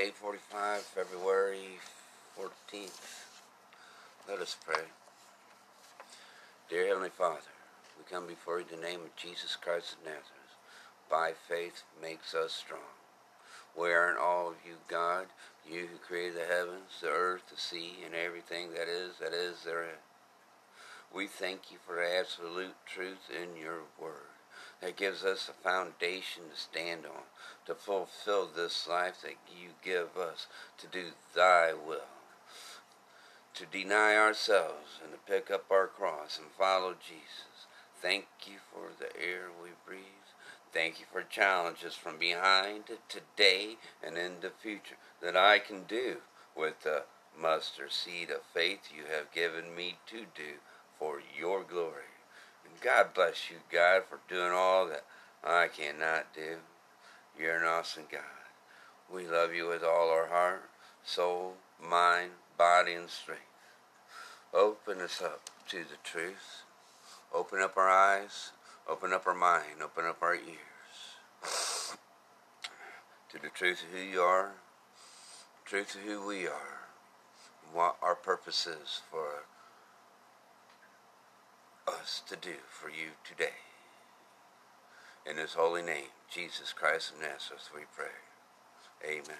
day 45, February 14th. Let us pray. Dear Heavenly Father, we come before you in the name of Jesus Christ of Nazareth. By faith makes us strong. We are in all of you, God, you who created the heavens, the earth, the sea, and everything that is, that is therein. We thank you for the absolute truth in your word that gives us a foundation to stand on, to fulfill this life that you give us, to do thy will, to deny ourselves and to pick up our cross and follow Jesus. Thank you for the air we breathe. Thank you for challenges from behind today and in the future that I can do with the mustard seed of faith you have given me to do for your glory. God bless you, God, for doing all that I cannot do. You're an awesome God. We love you with all our heart, soul, mind, body, and strength. Open us up to the truth. Open up our eyes. Open up our mind. Open up our ears. to the truth of who you are, truth of who we are, what our purpose is for us to do for you today. In his holy name, Jesus Christ of Nazareth, we pray. Amen.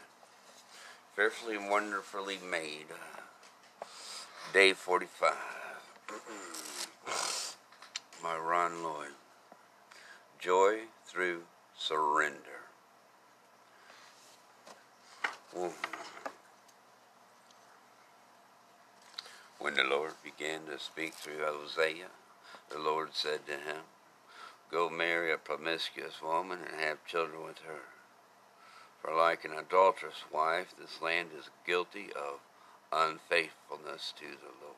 Fearfully and wonderfully made. Uh, day 45. My Ron Lloyd. Joy through surrender. When the Lord began to speak through Hosea, the Lord said to him, Go marry a promiscuous woman and have children with her. For like an adulterous wife, this land is guilty of unfaithfulness to the Lord.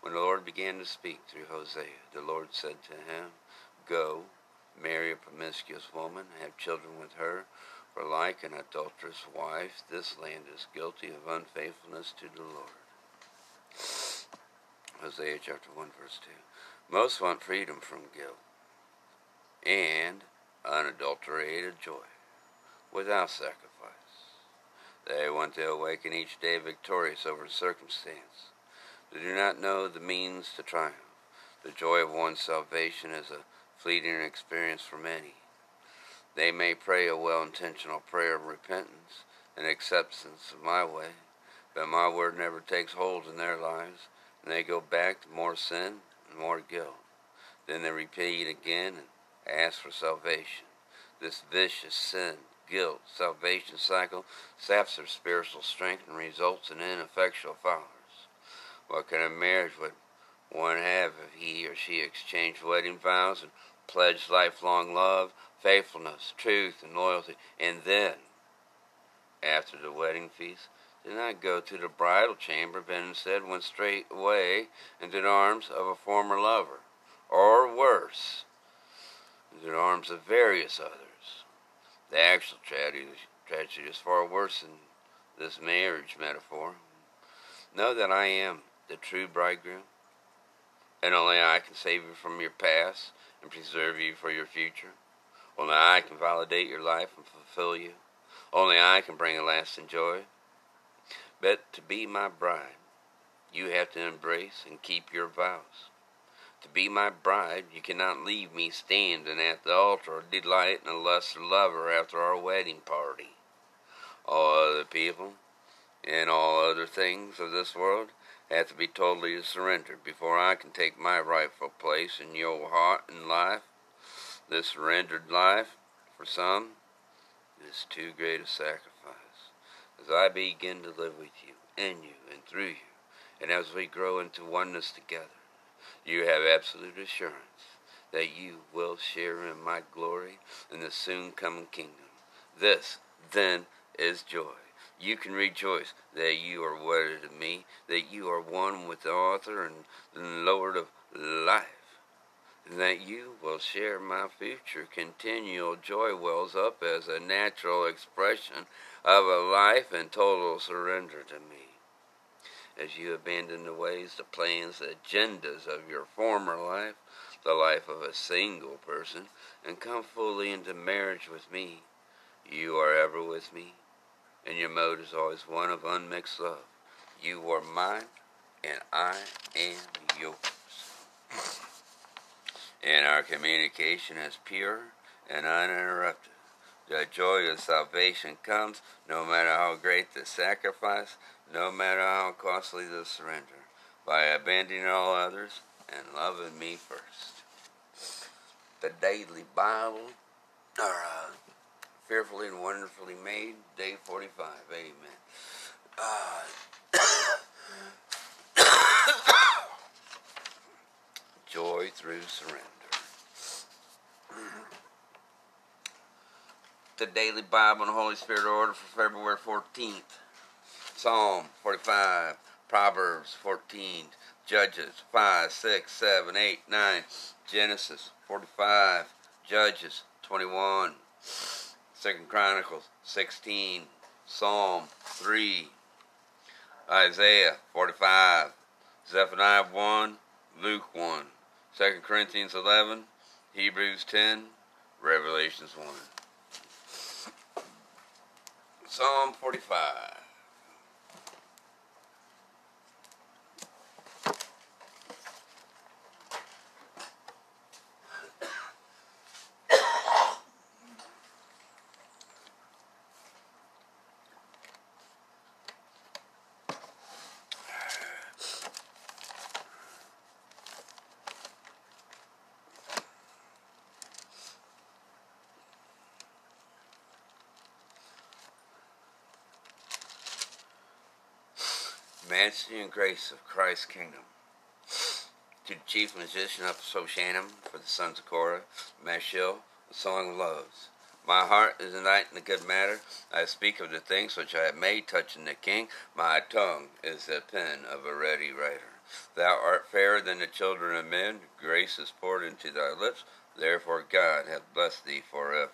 When the Lord began to speak through Hosea, the Lord said to him, Go, marry a promiscuous woman, have children with her, for like an adulterous wife, this land is guilty of unfaithfulness to the Lord. Hosea chapter 1, verse 2. Most want freedom from guilt and unadulterated joy without sacrifice. They want to awaken each day victorious over circumstance. They do not know the means to triumph. The joy of one's salvation is a fleeting experience for many. They may pray a well intentional prayer of repentance and acceptance of my way, but my word never takes hold in their lives, and they go back to more sin more guilt. Then they repeat again and ask for salvation. This vicious sin, guilt, salvation cycle saps their spiritual strength and results in ineffectual followers. What kind of marriage would one have if he or she exchanged wedding vows and pledged lifelong love, faithfulness, truth, and loyalty, and then, after the wedding feast, did not go to the bridal chamber, but instead went straight away into the arms of a former lover, or worse, into the arms of various others. The actual tragedy, tragedy is far worse than this marriage metaphor. Know that I am the true bridegroom, and only I can save you from your past and preserve you for your future. Only I can validate your life and fulfill you. Only I can bring a lasting joy. But to be my bride, you have to embrace and keep your vows. To be my bride, you cannot leave me standing at the altar or delight in a lesser lover after our wedding party. All other people and all other things of this world have to be totally surrendered before I can take my rightful place in your heart and life. This surrendered life, for some, is too great a sacrifice as I begin to live with you, in you, and through you, and as we grow into oneness together, you have absolute assurance that you will share in my glory in the soon coming kingdom. This, then, is joy. You can rejoice that you are wedded to me, that you are one with the author and Lord of life, and that you will share my future. Continual joy wells up as a natural expression of a life in total surrender to me. As you abandon the ways, the plans, the agendas of your former life, the life of a single person, and come fully into marriage with me, you are ever with me, and your mode is always one of unmixed love. You are mine, and I am yours. And our communication is pure and uninterrupted. The joy of salvation comes no matter how great the sacrifice, no matter how costly the surrender, by abandoning all others and loving me first. The Daily Bible, or uh, fearfully and wonderfully made, day 45. Amen. Uh, joy through surrender. The Daily Bible and Holy Spirit Order for February 14th. Psalm 45, Proverbs 14, Judges 5, 6, 7, 8, 9, Genesis 45, Judges 21, Second Chronicles 16, Psalm 3, Isaiah 45, Zephaniah 1, Luke 1, 2 Corinthians 11, Hebrews 10, Revelations 1. Psalm 45. Majesty and grace of Christ's kingdom. To the chief musician of Shoshannim, for the sons of Korah, Mashil, the song of loves. My heart is united in the good matter. I speak of the things which I have made touching the king. My tongue is the pen of a ready writer. Thou art fairer than the children of men. Grace is poured into thy lips. Therefore God hath blessed thee forever.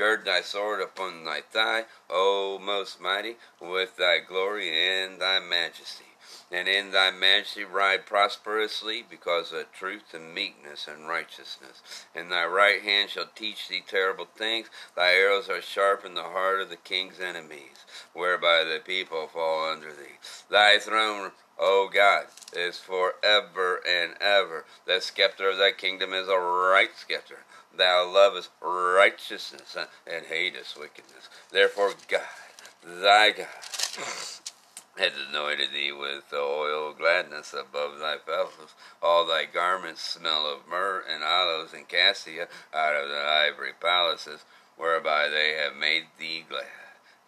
Gird thy sword upon thy thigh, O most mighty, with thy glory and thy majesty. And in thy majesty ride prosperously, because of truth and meekness and righteousness. And thy right hand shall teach thee terrible things. Thy arrows are sharp in the heart of the king's enemies, whereby the people fall under thee. Thy throne, O God, is forever and ever. The scepter of thy kingdom is a right scepter. Thou lovest righteousness and hatest wickedness. Therefore, God, thy God, hath anointed thee with the oil of gladness above thy fellows. All thy garments smell of myrrh and aloes and cassia out of the ivory palaces, whereby they have made thee glad.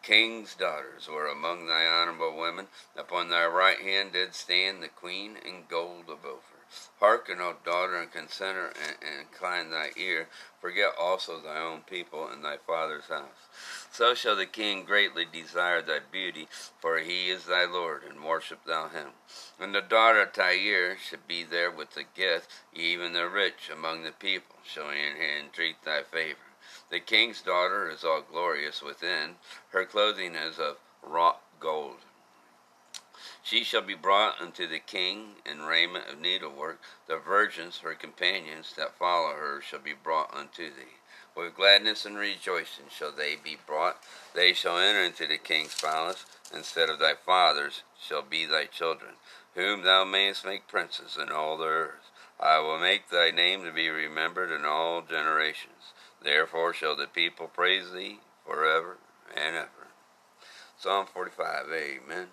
King's daughters were among thy honorable women. Upon thy right hand did stand the queen in gold of Ophir. Hearken, O daughter, and consider, and, and incline thy ear. Forget also thy own people and thy father's house. So shall the king greatly desire thy beauty, for he is thy Lord, and worship thou him. And the daughter of Tyre should be there with the gift, even the rich among the people, shall entreat thy favor. The king's daughter is all glorious within, her clothing is of wrought gold. She shall be brought unto the king in raiment of needlework. The virgins, her companions that follow her, shall be brought unto thee. With gladness and rejoicing shall they be brought. They shall enter into the king's palace. Instead of thy fathers shall be thy children, whom thou mayest make princes in all the earth. I will make thy name to be remembered in all generations. Therefore shall the people praise thee forever and ever. Psalm 45, Amen.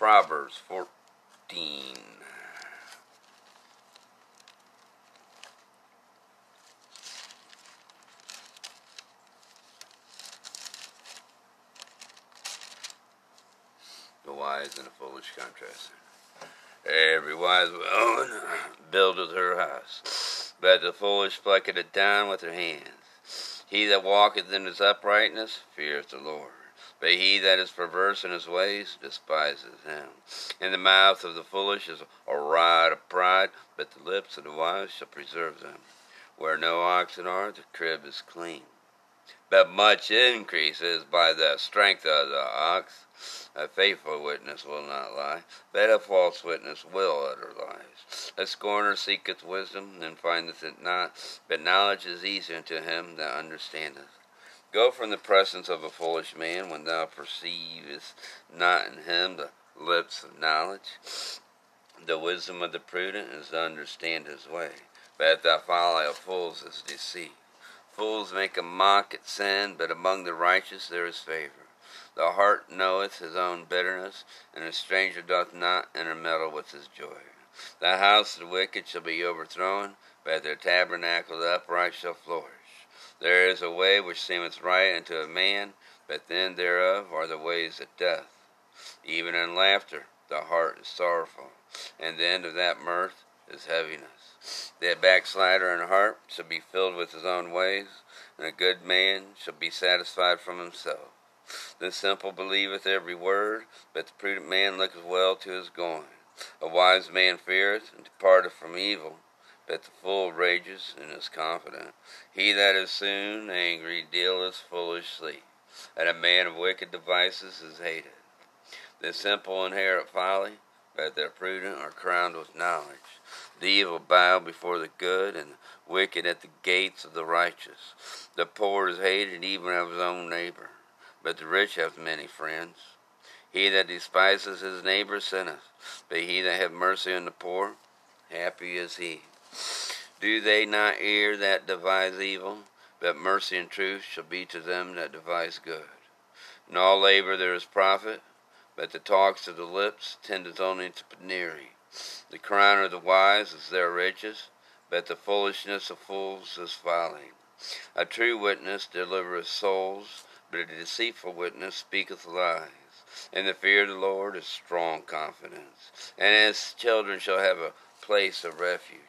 Proverbs 14. The wise and the foolish contrast. Every wise woman buildeth her house, but the foolish plucketh it down with her hands. He that walketh in his uprightness feareth the Lord but he that is perverse in his ways despises him. In the mouth of the foolish is a rod of pride, but the lips of the wise shall preserve them. Where no oxen are, the crib is clean. But much increase is by the strength of the ox. A faithful witness will not lie, but a false witness will utter lies. A scorner seeketh wisdom, and findeth it not, but knowledge is easy unto him that understandeth. Go from the presence of a foolish man when thou perceivest not in him the lips of knowledge. The wisdom of the prudent is to understand his way, but the folly of fools is deceit. Fools make a mock at sin, but among the righteous there is favor. The heart knoweth his own bitterness, and a stranger doth not intermeddle with his joy. The house of the wicked shall be overthrown, but their tabernacle the upright shall flourish. There is a way which seemeth right unto a man, but then thereof are the ways of death. Even in laughter the heart is sorrowful, and the end of that mirth is heaviness. The backslider in heart shall be filled with his own ways, and a good man shall be satisfied from himself. The simple believeth every word, but the prudent man looketh well to his going. A wise man feareth and departeth from evil, but the fool rages and is confident. He that is soon angry dealeth foolishly, and a man of wicked devices is hated. The simple inherit folly, but the prudent are crowned with knowledge. The evil bow before the good, and the wicked at the gates of the righteous. The poor is hated even of his own neighbor, but the rich hath many friends. He that despises his neighbor sinneth, but he that hath mercy on the poor, happy is he. Do they not hear that devise evil? But mercy and truth shall be to them that devise good. In all labor there is profit, but the talks of the lips tendeth only to penury. The crown of the wise is their riches, but the foolishness of fools is folly. A true witness delivereth souls, but a deceitful witness speaketh lies. And the fear of the Lord is strong confidence, and his children shall have a place of refuge.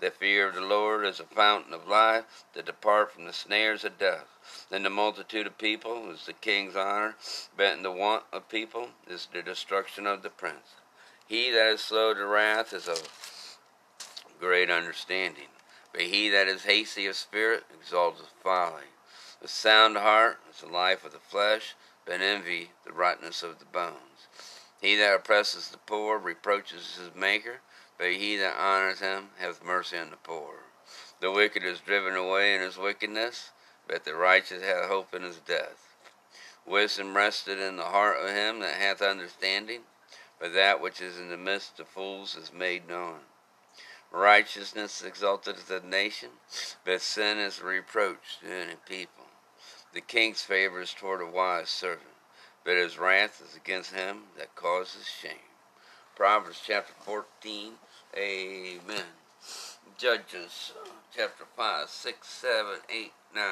The fear of the Lord is a fountain of life to depart from the snares of death. In the multitude of people is the king's honor, but in the want of people is the destruction of the prince. He that is slow to wrath is of great understanding, but he that is hasty of spirit exalteth folly. The sound heart is the life of the flesh, but envy the rottenness of the bones. He that oppresses the poor reproaches his maker, but he that honors him hath mercy on the poor. The wicked is driven away in his wickedness, but the righteous hath hope in his death. Wisdom rested in the heart of him that hath understanding, but that which is in the midst of fools is made known. Righteousness exalteth the nation, but sin is a reproach to any people. The king's favor is toward a wise servant, but his wrath is against him that causes shame. Proverbs chapter 14 Amen. Judges chapter 5, 6, 7, 8, 9.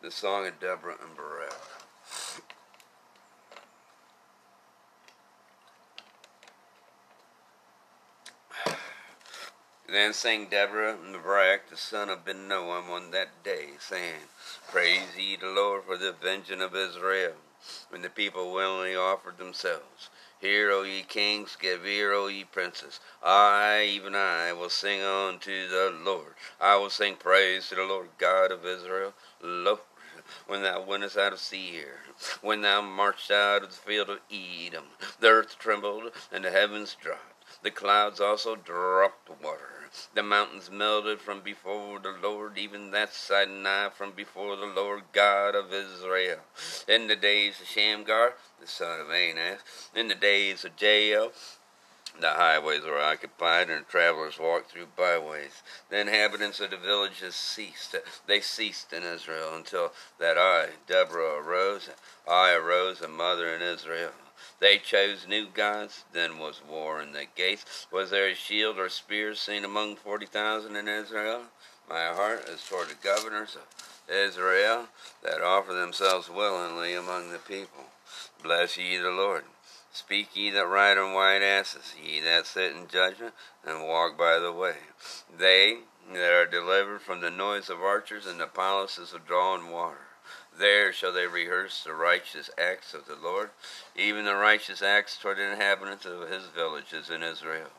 The Song of Deborah and Barak. Then sang Deborah and Barak, the son of Ben-Noam, on that day, saying, Praise ye the Lord for the vengeance of Israel, when the people willingly offered themselves. Hear, O ye kings, give ear, O ye princes. I, even I, will sing unto the Lord. I will sing praise to the Lord God of Israel. Lo, when thou wentest out of Seir, when thou marched out of the field of Edom, the earth trembled, and the heavens dropped. The clouds also dropped water. The mountains melted from before the Lord, even that Sinai from before the Lord God of Israel. In the days of Shamgar, the son of Anath, in the days of Jael, the highways were occupied, and travelers walked through byways. The inhabitants of the villages ceased. They ceased in Israel until that I, Deborah, arose. I arose, a mother in Israel. They chose new gods, then was war in the gates. Was there a shield or spear seen among forty thousand in Israel? My heart is toward the governors of Israel that offer themselves willingly among the people. Bless ye the Lord. Speak ye that ride on white asses, ye that sit in judgment and walk by the way. They that are delivered from the noise of archers and the palaces of drawn water. There shall they rehearse the righteous acts of the Lord, even the righteous acts toward the inhabitants of his villages in Israel.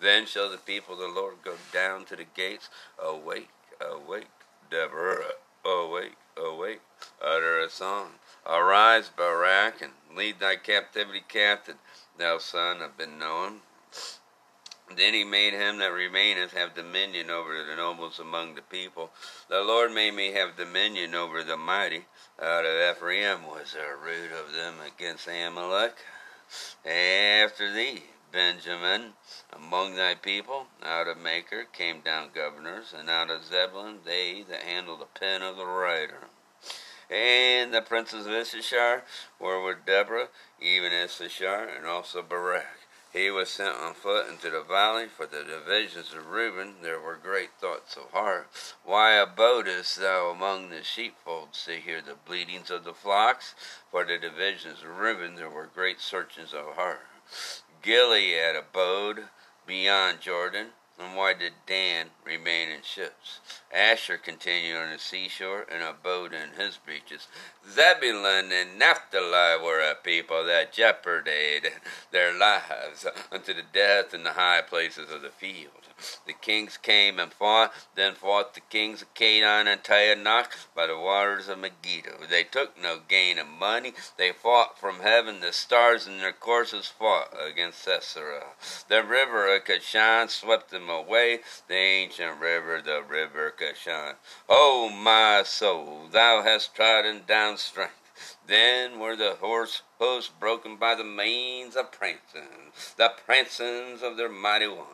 Then shall the people of the Lord go down to the gates. Awake, awake, Deborah, awake, awake, utter a song. Arise, Barak, and lead thy captivity captive, thou son of Ben Noam. Then he made him that remaineth have dominion over the nobles among the people. The Lord made me have dominion over the mighty. Out of Ephraim was a root of them against Amalek. After thee, Benjamin, among thy people, out of Machir came down governors, and out of Zebulun they that handle the pen of the writer. And the princes of Issachar were with Deborah, even Issachar, and also Barak. He was sent on foot into the valley for the divisions of Reuben. There were great thoughts of heart. Why abodest thou among the sheepfolds to hear the bleatings of the flocks? For the divisions of Reuben there were great searchings of heart. Gilead abode beyond Jordan. And why did Dan remain in ships? Asher continued on the seashore and abode in his breaches. Zebulun and Naphtali were a people that jeopardized their lives unto the death in the high places of the field. The kings came and fought, then fought the kings of Canaan and Taanach by the waters of Megiddo. They took no gain of money. They fought from heaven. The stars in their courses fought against Sisera. The river of Kishon swept them away, the ancient river, the river Kishon. O oh, my soul, thou hast trodden down strength. Then were the horse hoofs broken by the manes of prancing, the prancings of their mighty ones.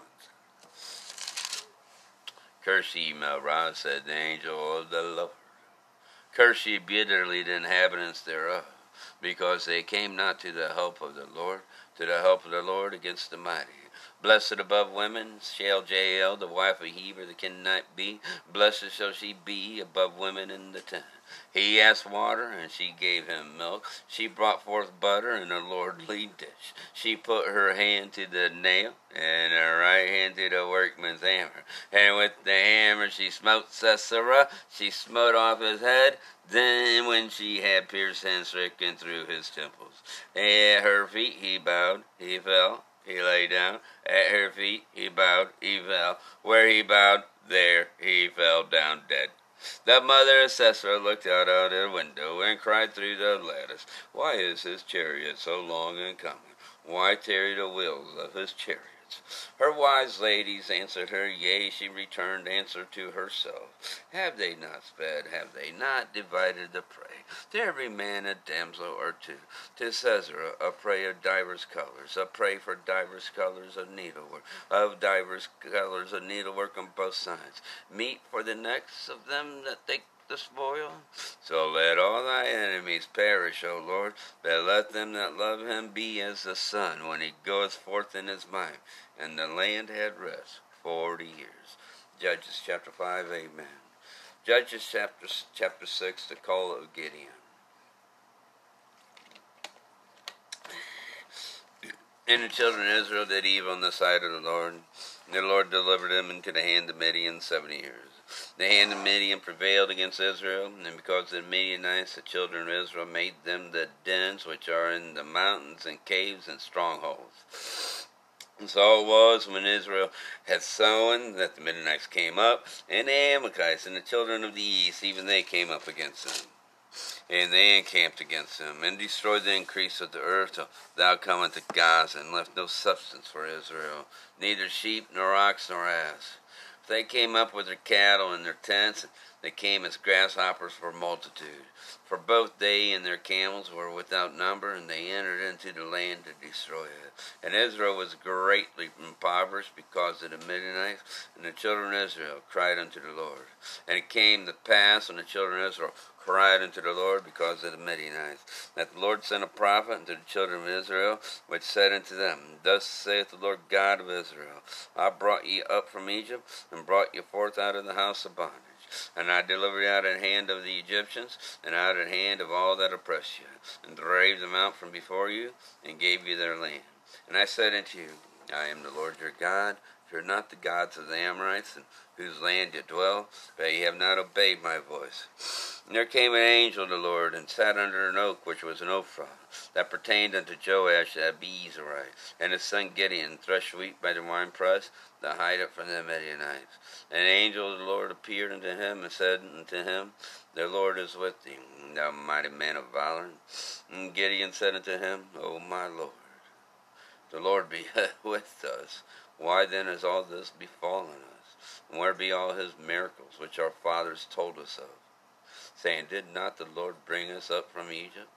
Curse ye, Meroz, said the angel of the Lord. Curse ye bitterly the inhabitants thereof, because they came not to the help of the Lord, to the help of the Lord against the mighty. Blessed above women shall Jael, the wife of Heber the Kenite, be. Blessed shall she be above women in the tent. He asked water, and she gave him milk. She brought forth butter in a lordly dish. She put her hand to the nail, and her right hand to the workman's hammer. And with the hammer she smote Sisera. She smote off his head. Then, when she had pierced and stricken through his temples, at her feet he bowed, he fell, he lay down. At her feet he bowed, he fell. Where he bowed, there he fell down dead. The mother of Sisera looked out of her window and cried through the lattice, Why is his chariot so long in coming? Why tarry the wheels of his chariot? Her wise ladies answered her, Yea, she returned answer to herself. Have they not sped? Have they not divided the prey? To every man a damsel or two. To Sisera a prey of divers colors, a prey for divers colors of needlework, of divers colors of needlework on both sides. Meat for the necks of them that take the spoil? So let all thy enemies perish, O Lord, but let them that love him be as the sun when he goeth forth in his might. And the land had rest forty years. Judges chapter 5, amen. Judges chapter, chapter 6, the call of Gideon. And the children of Israel did evil in the sight of the Lord. And the Lord delivered them into the hand of Midian seventy years. The hand of Midian prevailed against Israel, and because of the Midianites, the children of Israel made them the dens which are in the mountains and caves and strongholds. And so it was when Israel had sown that the Midianites came up, and the Amalekites and the children of the east, even they came up against them. And they encamped against them, and destroyed the increase of the earth till thou come unto Gaza, and left no substance for Israel, neither sheep, nor ox, nor ass. They came up with their cattle and their tents, they came as grasshoppers for multitude. For both they and their camels were without number, and they entered into the land to destroy it. And Israel was greatly impoverished because of the Midianites, and the children of Israel cried unto the Lord. And it came to pass when the children of Israel cried unto the Lord because of the Midianites, that the Lord sent a prophet unto the children of Israel, which said unto them, Thus saith the Lord God of Israel, I brought ye up from Egypt, and brought you forth out of the house of bondage. And I delivered you out of the hand of the Egyptians, and out of the hand of all that oppress you, and drave them out from before you, and gave you their land. And I said unto you, I am the Lord your God, fear not the gods of the Amorites, in whose land you dwell, but ye have not obeyed my voice. And there came an angel of the Lord, and sat under an oak which was an Ophrah, that pertained unto Joash the Abiezrite, and his son Gideon threshed wheat by the winepress, to hide it from the Midianites. An angel of the Lord appeared unto him and said unto him, The Lord is with thee, thou mighty man of valor. And Gideon said unto him, O my Lord, the Lord be with us. Why then has all this befallen us? And where be all his miracles which our fathers told us of? Saying, Did not the Lord bring us up from Egypt?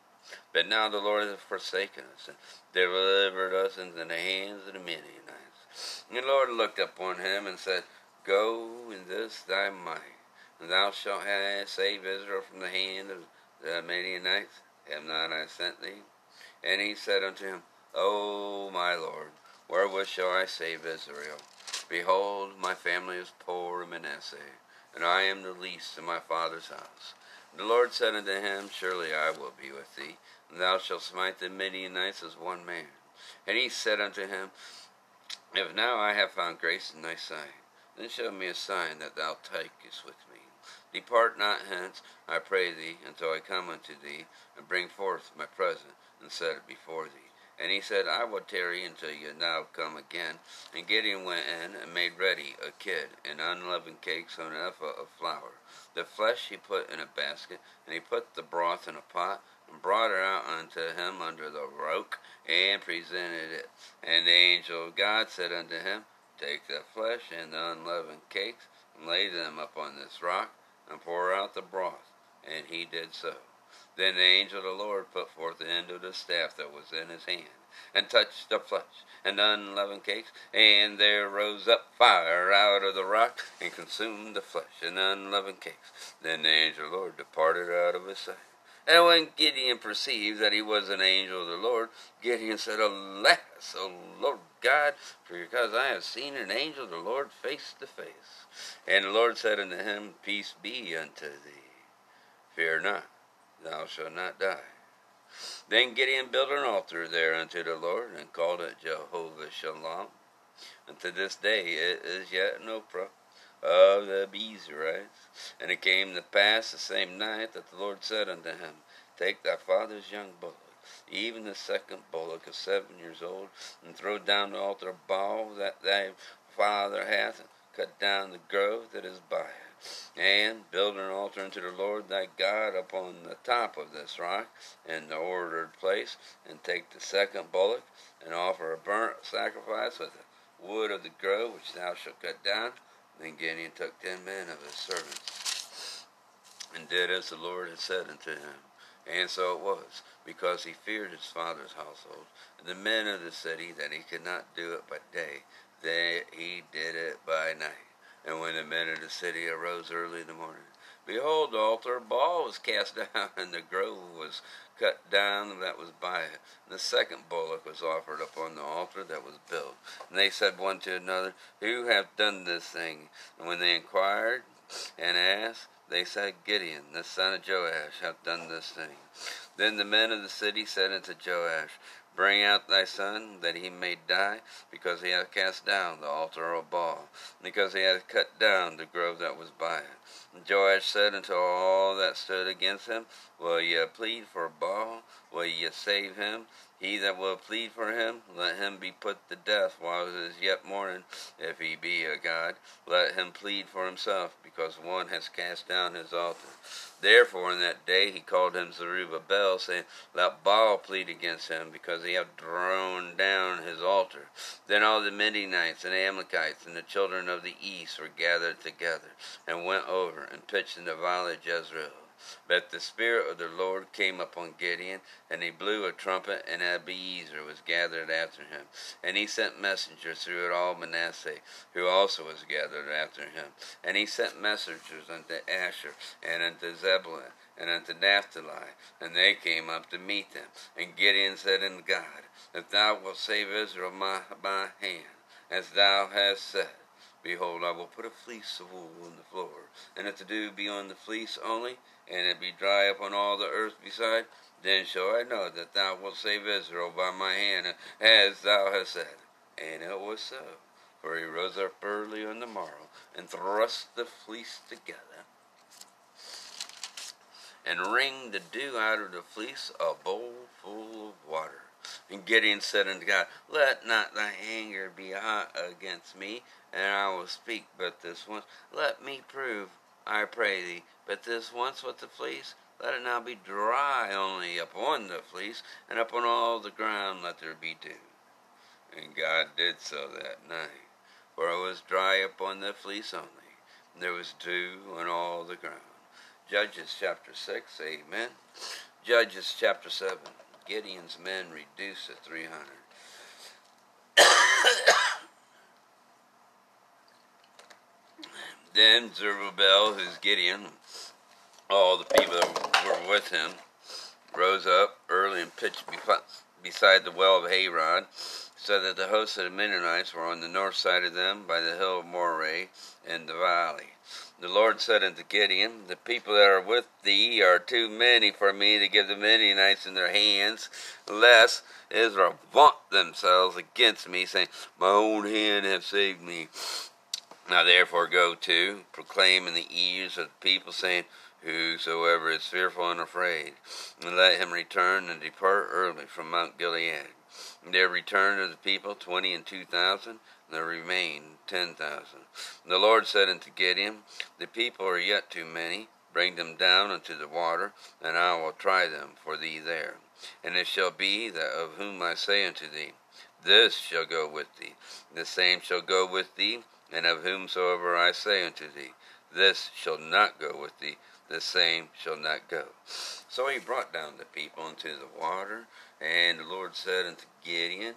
But now the Lord hath forsaken us, and delivered us into the hands of the Midianites. And the Lord looked upon him and said, Go in this thy might, and thou shalt have save Israel from the hand of the Midianites. Have not I sent thee? And he said unto him, O my Lord, wherewith shall I save Israel? Behold, my family is poor in Manasseh, and I am the least in my father's house. The Lord said unto him, Surely I will be with thee, and thou shalt smite the Midianites as one man. And he said unto him, If now I have found grace in thy sight, then show me a sign that thou takest with me. Depart not hence, I pray thee, until I come unto thee, and bring forth my present, and set it before thee. And he said, I will tarry until you now come again. And Gideon went in and made ready a kid and unleavened cakes on an ephah of flour. The flesh he put in a basket, and he put the broth in a pot, and brought it out unto him under the roke, and presented it. And the angel of God said unto him, Take the flesh and the unleavened cakes, and lay them upon this rock, and pour out the broth. And he did so. Then the angel of the Lord put forth the end of the staff that was in his hand, and touched the flesh and unleavened cakes, and there rose up fire out of the rock, and consumed the flesh and unleavened cakes. Then the angel of the Lord departed out of his sight. And when Gideon perceived that he was an angel of the Lord, Gideon said, Alas, O Lord God, for because I have seen an angel of the Lord face to face. And the Lord said unto him, Peace be unto thee. Fear not thou shalt not die. Then Gideon built an altar there unto the Lord, and called it Jehovah Shalom. And to this day it is yet an Ophrah of the Abiezrites. And it came to pass the same night that the Lord said unto him, Take thy father's young bullock, even the second bullock of seven years old, and throw down the altar of Baal that thy father hath, and cut down the grove that is by it and build an altar unto the Lord thy God upon the top of this rock in the ordered place, and take the second bullock, and offer a burnt sacrifice with the wood of the grove which thou shalt cut down. Then Gideon took ten men of his servants, and did as the Lord had said unto him. And so it was, because he feared his father's household, and the men of the city, that he could not do it by day, that he did it by night. And when the men of the city arose early in the morning, behold, the altar of Baal was cast down, and the grove was cut down that was by it. And the second bullock was offered upon the altar that was built. And they said one to another, Who hath done this thing? And when they inquired and asked, they said, Gideon, the son of Joash, hath done this thing. Then the men of the city said unto Joash, Bring out thy son, that he may die, because he hath cast down the altar of Baal, because he hath cut down the grove that was by it. And Joash said unto all that stood against him, Will ye plead for Baal? Will ye save him? He that will plead for him, let him be put to death while it is yet morning. If he be a god, let him plead for himself, because one has cast down his altar. Therefore in that day he called him Jerubbaal, saying, Let Baal plead against him, because he hath thrown down his altar. Then all the Midianites and Amalekites and the children of the east were gathered together, and went over and pitched in the valley of Jezreel. But the Spirit of the Lord came upon Gideon, and he blew a trumpet, and Abiezer was gathered after him. And he sent messengers through all Manasseh, who also was gathered after him. And he sent messengers unto Asher, and unto Zebulun, and unto Naphtali, and they came up to meet them. And Gideon said unto God, If thou wilt save Israel by my hand, as thou hast said, Behold, I will put a fleece of wool on the floor, and if the dew be on the fleece only, and it be dry upon all the earth beside, then shall I know that thou wilt save Israel by my hand, as thou hast said. And it was so. For he rose up early on the morrow, and thrust the fleece together, and wringed the dew out of the fleece a bowl full of water. And Gideon said unto God, Let not thy anger be hot against me, and I will speak but this once. Let me prove, I pray thee, but this once with the fleece. Let it now be dry only upon the fleece, and upon all the ground let there be dew. And God did so that night, for it was dry upon the fleece only, and there was dew on all the ground. Judges chapter 6, amen. Judges chapter 7, Gideon's men reduced to 300. then Jerubbaal, who's Gideon, all the people that were with him, rose up early and pitched beside the well of Harod, so that the hosts of the Midianites were on the north side of them by the hill of Moreh in the valley. The Lord said unto Gideon, The people that are with thee are too many for me to give the Midianites in their hands, lest Israel vaunt themselves against me, saying, My own hand hath saved me. Now therefore go to, proclaim in the ears of the people, saying, Whosoever is fearful and afraid, and let him return and depart early from Mount Gilead. And there returned of the people twenty and two thousand, and there remained ten thousand. The Lord said unto Gideon, The people are yet too many. Bring them down unto the water, and I will try them for thee there. And it shall be that of whom I say unto thee, This shall go with thee, the same shall go with thee, and of whomsoever I say unto thee, This shall not go with thee, the same shall not go. So he brought down the people into the water, and the Lord said unto Gideon,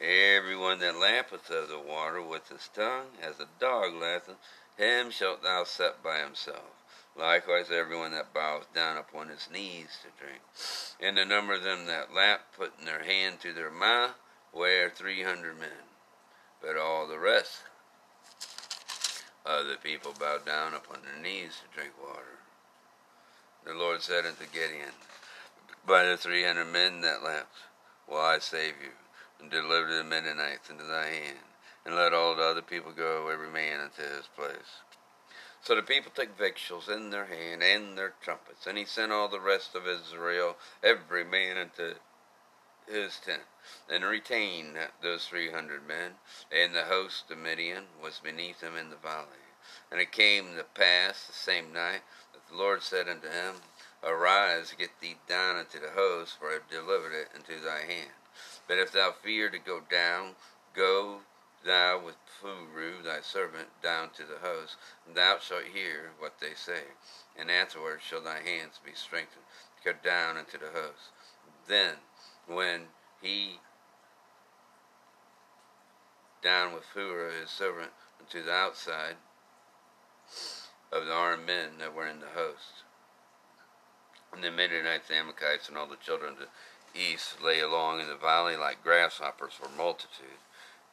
Everyone that lappeth of the water with his tongue, as a dog lappeth, him shalt thou set by himself. Likewise, everyone that boweth down upon his knees to drink. And the number of them that lap, putting their hand to their mouth, were three hundred men. But all the rest of the people bowed down upon their knees to drink water. The Lord said unto Gideon, By the three hundred men that lapped, will I save you and deliver the Midianites into thy hand, and let all the other people go, every man into his place. So the people took victuals in their hand and their trumpets, and he sent all the rest of Israel, every man into his tent, and retained those three hundred men, and the host of Midian was beneath him in the valley. And it came to pass the same night the Lord said unto him, Arise, get thee down into the host, for I have delivered it into thy hand. But if thou fear to go down, go thou with Phurah thy servant down to the host, and thou shalt hear what they say. And afterward shall thy hands be strengthened go down into the host. Then, when he down with Phurah his servant unto the outside of the armed men that were in the host. And the Midianites, the Amalekites, and all the children of the east lay along in the valley like grasshoppers for multitude,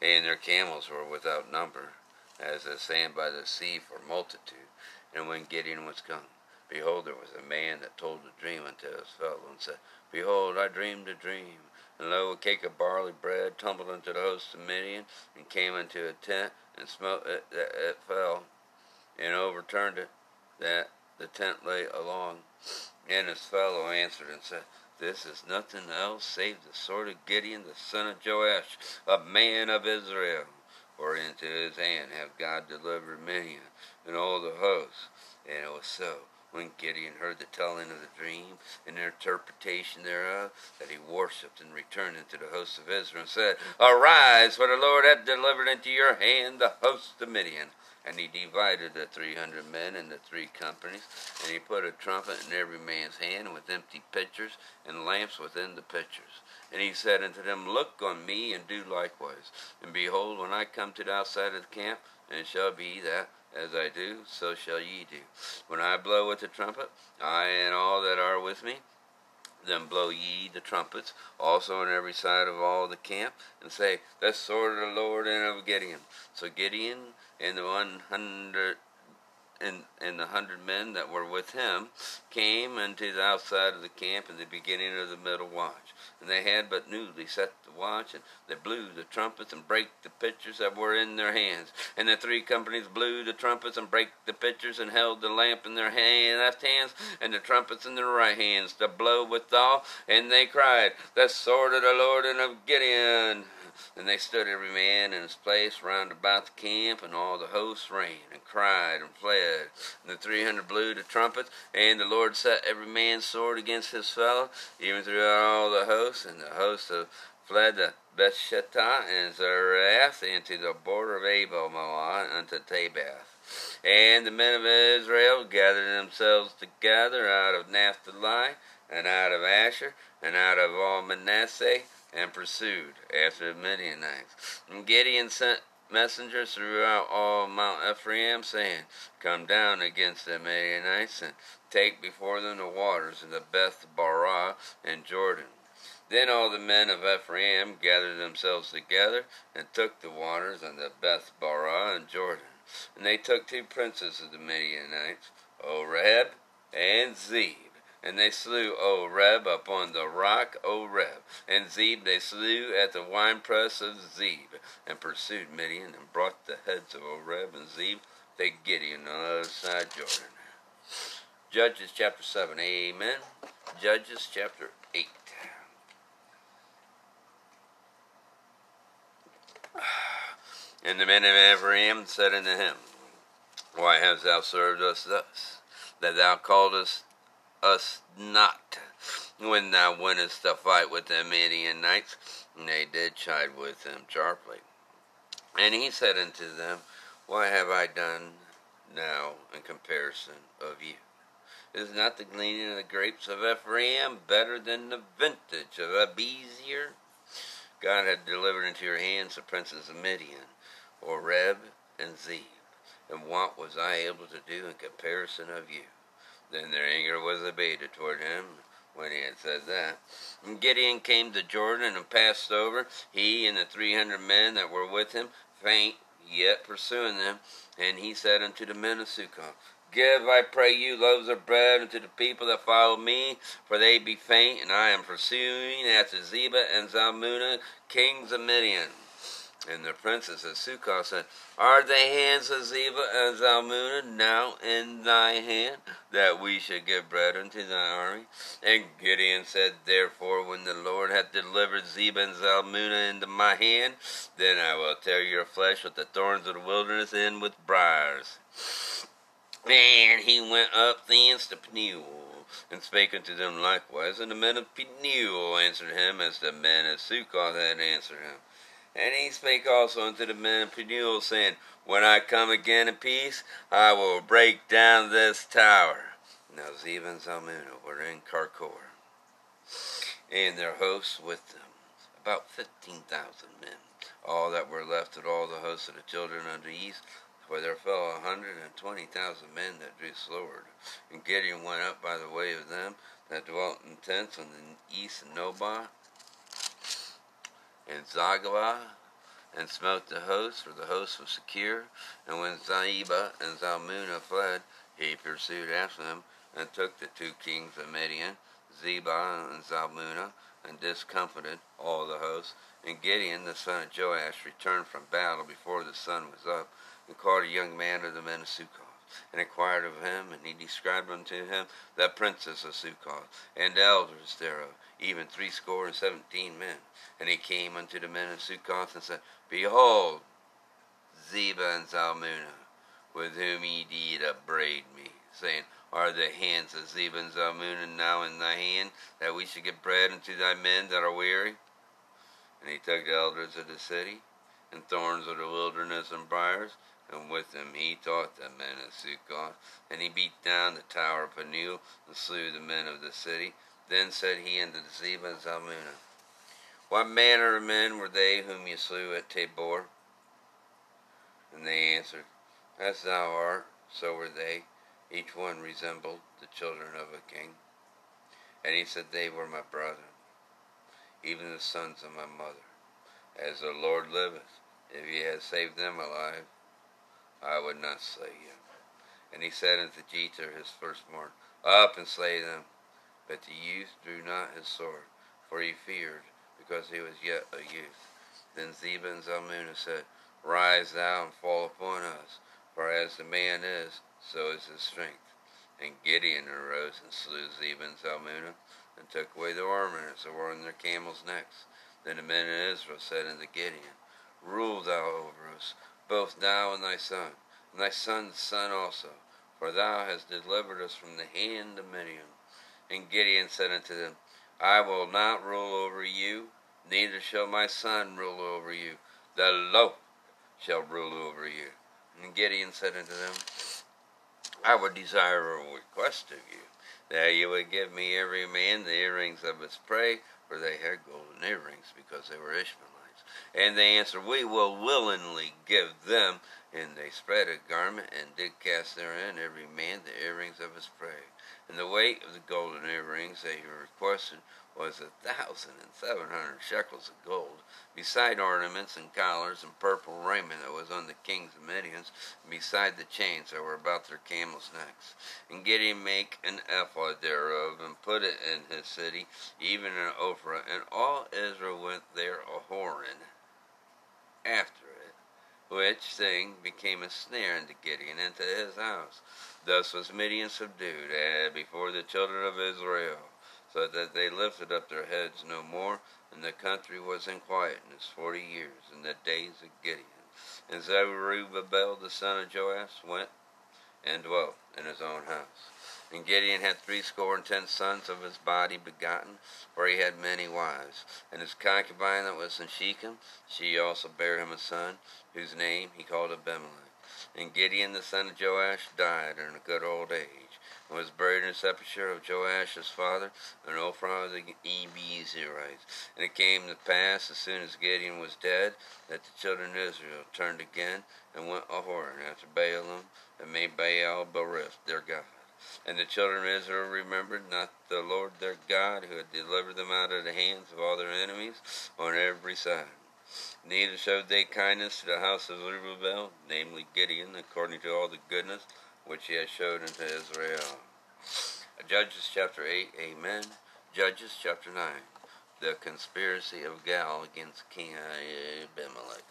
and their camels were without number, as the sand by the sea for multitude. And when Gideon was come, behold, there was a man that told a dream unto his fellow, and said, Behold, I dreamed a dream. And lo, a cake of barley bread tumbled into the host of Midian, and came into a tent, and smote it, it, it fell, and overturned it, that the tent lay along. And his fellow answered and said, this is nothing else save the sword of Gideon, the son of Joash, a man of Israel. For into his hand hath God delivered Midian and all the hosts. And it was so, when Gideon heard the telling of the dream and the interpretation thereof, that he worshipped and returned into the host of Israel and said, Arise, for the Lord hath delivered into your hand the host of Midian. And he divided the three hundred men into three companies, and he put a trumpet in every man's hand with empty pitchers and lamps within the pitchers. And he said unto them, Look on me and do likewise. And behold, when I come to the outside of the camp, and it shall be that as I do, so shall ye do. When I blow with the trumpet, I and all that are with me, then blow ye the trumpets also on every side of all the camp, and say, The sword of the Lord and of Gideon. So Gideon and the one hundred and, and the hundred men that were with him came unto the outside of the camp in the beginning of the middle watch. And they had but newly set the watch, and they blew the trumpets and brake the pitchers that were in their hands. And the three companies blew the trumpets and brake the pitchers and held the lamp in their hand, left hands and the trumpets in their right hands to blow withal. And they cried, The sword of the Lord and of Gideon. And they stood every man in his place round about the camp, and all the hosts ran and cried and fled. And the three hundred blew the trumpets, and the Lord set every man's sword against his fellow, even throughout all the hosts. And the hosts of fled to Bethshittah and Zerath into the border of Abel Meholah unto Tabbath. And the men of Israel gathered themselves together out of Naphtali, and out of Asher, and out of all Manasseh, and pursued after the Midianites. And Gideon sent messengers throughout all Mount Ephraim, saying, Come down against the Midianites, and take before them the waters of the Beth Barah and Jordan. Then all the men of Ephraim gathered themselves together, and took the waters of the Beth Barah and Jordan. And they took two princes of the Midianites, Oreb and Zeb and they slew Oreb upon the rock Oreb, and Zeb they slew at the winepress of Zeb, and pursued Midian, and brought the heads of Oreb and Zeb to Gideon on the other side Jordan. Judges chapter 7, amen. Judges chapter 8. And the men of Ephraim said unto him, Why hast thou served us thus, that thou calledst us not when thou wentest to fight with the Midianites. And they did chide with him sharply. And he said unto them, Why have I done now in comparison of you? Is not the gleaning of the grapes of Ephraim better than the vintage of Abiezer? God had delivered into your hands the princes of Midian, Oreb and Zeb. And what was I able to do in comparison of you? Then their anger was abated toward him when he had said that. And Gideon came to Jordan and passed over, he and the three hundred men that were with him, faint, yet pursuing them. And he said unto the men of Succoth, Give, I pray you, loaves of bread unto the people that follow me, for they be faint, and I am pursuing after Zebah and Zalmunna, kings of Midian. And the princess of Succoth said, Are the hands of Zebah and Zalmunna now in thy hand, that we should give bread unto thy army? And Gideon said, Therefore, when the Lord hath delivered Zebah and Zalmunna into my hand, then I will tear your flesh with the thorns of the wilderness and with briars. And he went up thence to Peniel, and spake unto them likewise. And the men of Peniel answered him as the men of Succoth had answered him. And he spake also unto the men of Peniel, saying, When I come again in peace, I will break down this tower. Now Zeb and Zalmunna were in Karkor, and their hosts with them, about fifteen thousand men, all that were left of all the hosts of the children of the east, for there fell a hundred and twenty thousand men that drew sword. And Gideon went up by the way of them that dwelt in tents on the east of Nobah, and Zaglah, and smote the host, for the host was secure. And when Zebah and Zalmunna fled, he pursued after them, and took the two kings of Midian, Zebah and Zalmunna, and discomfited all the host. And Gideon, the son of Joash, returned from battle before the sun was up, and called a young man of the men of Succoth and inquired of him, and he described unto him the princess of Succoth, and the elders thereof, even threescore and seventeen men. And he came unto the men of Succoth and said, Behold, Zebah and Zalmunna, with whom ye did upbraid me, saying, Are the hands of Zebah and Zalmunna now in thy hand, that we should get bread unto thy men that are weary? And he took the elders of the city, and thorns of the wilderness and briars, and with them he taught the men of Succoth. And he beat down the tower of Peniel, and slew the men of the city. Then said he unto Zebah and Zalmunna, What manner of men were they whom ye slew at Tabor? And they answered, As thou art, so were they. Each one resembled the children of a king. And he said, They were my brethren, even the sons of my mother. As the Lord liveth, if ye had saved them alive, I would not slay you. And he said unto Jether his firstborn, Up and slay them. But the youth drew not his sword, for he feared, because he was yet a youth. Then Zebah and Zalmunna said, Rise thou and fall upon us, for as the man is, so is his strength. And Gideon arose and slew Zebah and Zalmunna, and took away the ornaments that were on their camels' necks. Then the men of Israel said unto Gideon, Rule thou over us, both thou and thy son, and thy son's son also, for thou hast delivered us from the hand of Midian. And Gideon said unto them, I will not rule over you, neither shall my son rule over you. The Lord shall rule over you. And Gideon said unto them, I would desire a request of you, that you would give me every man the earrings of his prey, for they had golden earrings, because they were Ishmaelites. And they answered, We will willingly give them. And they spread a garment, and did cast therein every man the earrings of his prey. And the weight of the golden earrings that he requested was a thousand and seven hundred shekels of gold, beside ornaments and collars and purple raiment that was on the kings of Midians, and beside the chains that were about their camels' necks. And Gideon make an ephod thereof, and put it in his city, even in Ophrah, and all Israel went there a whoring after it, which thing became a snare unto Gideon and to his house. Thus was Midian subdued uh, before the children of Israel so that they lifted up their heads no more, and the country was in quietness forty years in the days of Gideon. And Jerubbaal the son of Joash went and dwelt in his own house. And Gideon had threescore and ten sons of his body begotten, for he had many wives. And his concubine that was in Shechem, she also bare him a son, whose name he called Abimelech. And Gideon the son of Joash died in a good old age was buried in the sepulchre of Joash his father, and Ophrah the Abiezrites. And it came to pass, as soon as Gideon was dead, that the children of Israel turned again, and went a whoring after Baalim, and made Baal Berith their God. And the children of Israel remembered not the Lord their God, who had delivered them out of the hands of all their enemies on every side. Neither showed they kindness to the house of Jerubbaal, namely Gideon, according to all the goodness which he has showed unto Israel. Judges chapter 8, Amen. Judges chapter 9, the conspiracy of Gaal against King Abimelech.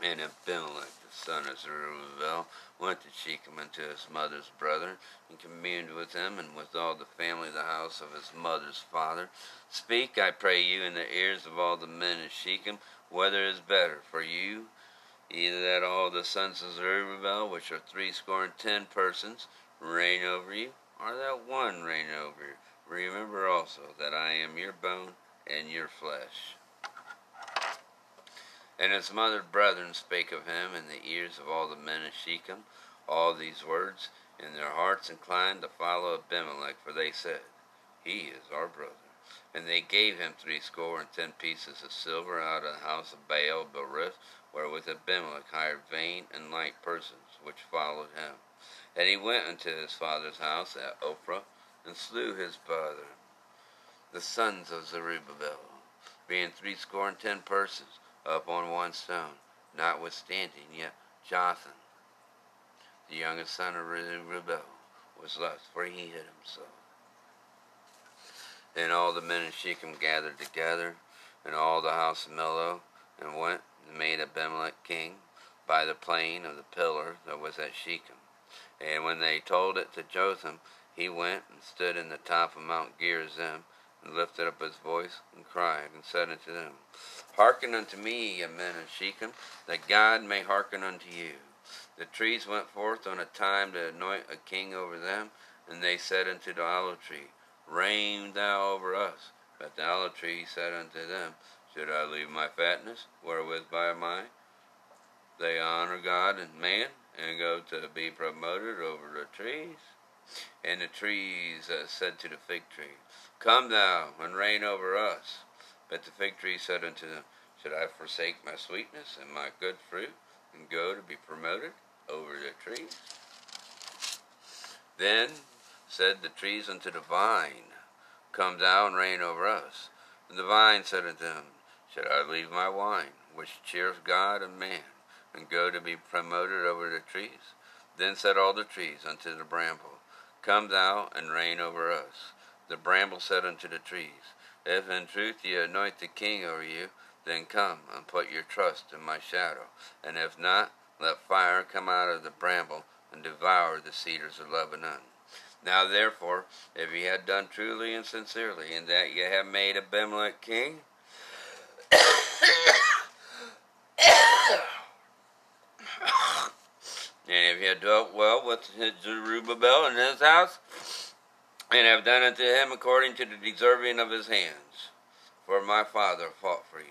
And Abimelech, the son of Jerubbaal, went to Shechem unto his mother's brother, and communed with him, and with all the family of the house of his mother's father. Speak, I pray you, in the ears of all the men of Shechem, whether is better for you either that all the sons of Jerubbaal, which are three score and ten persons, reign over you, or that one reign over you. Remember also that I am your bone and your flesh. And his mother brethren spake of him in the ears of all the men of Shechem all these words, and their hearts inclined to follow Abimelech, for they said, He is our brother. And they gave him threescore and ten pieces of silver out of the house of Baal Berith, wherewith Abimelech hired vain and light persons, which followed him. And he went unto his father's house at Ophrah, and slew his father, the sons of Jerubbaal, being threescore and ten persons, upon one stone, notwithstanding yet Jotham, the youngest son of Jerubbaal, was left, for he hid himself. Then all the men of Shechem gathered together, and all the house of Millo, and went and made Abimelech king by the plain of the pillar that was at Shechem. And when they told it to Jotham, he went and stood in the top of Mount Gerizim, and lifted up his voice, and cried, and said unto them, Hearken unto me, ye men of Shechem, that God may hearken unto you. The trees went forth on a time to anoint a king over them, and they said unto the olive tree, Reign thou over us. But the olive tree said unto them, should I leave my fatness, wherewith by my they honor God and man, and go to be promoted over the trees? And the trees uh, said to the fig tree, Come thou and reign over us. But the fig tree said unto them, Should I forsake my sweetness and my good fruit, and go to be promoted over the trees? Then said the trees unto the vine, Come thou and reign over us. And the vine said unto them, should I leave my wine, which cheers God and man, and go to be promoted over the trees? Then said all the trees unto the bramble, Come thou and reign over us. The bramble said unto the trees, If in truth ye anoint the king over you, then come and put your trust in my shadow. And if not, let fire come out of the bramble and devour the cedars of Lebanon. Now therefore, if ye had done truly and sincerely, in that ye have made Abimelech king, And if he had dwelt well with Jerubbaal in his house, and have done unto him according to the deserving of his hands, for my father fought for you,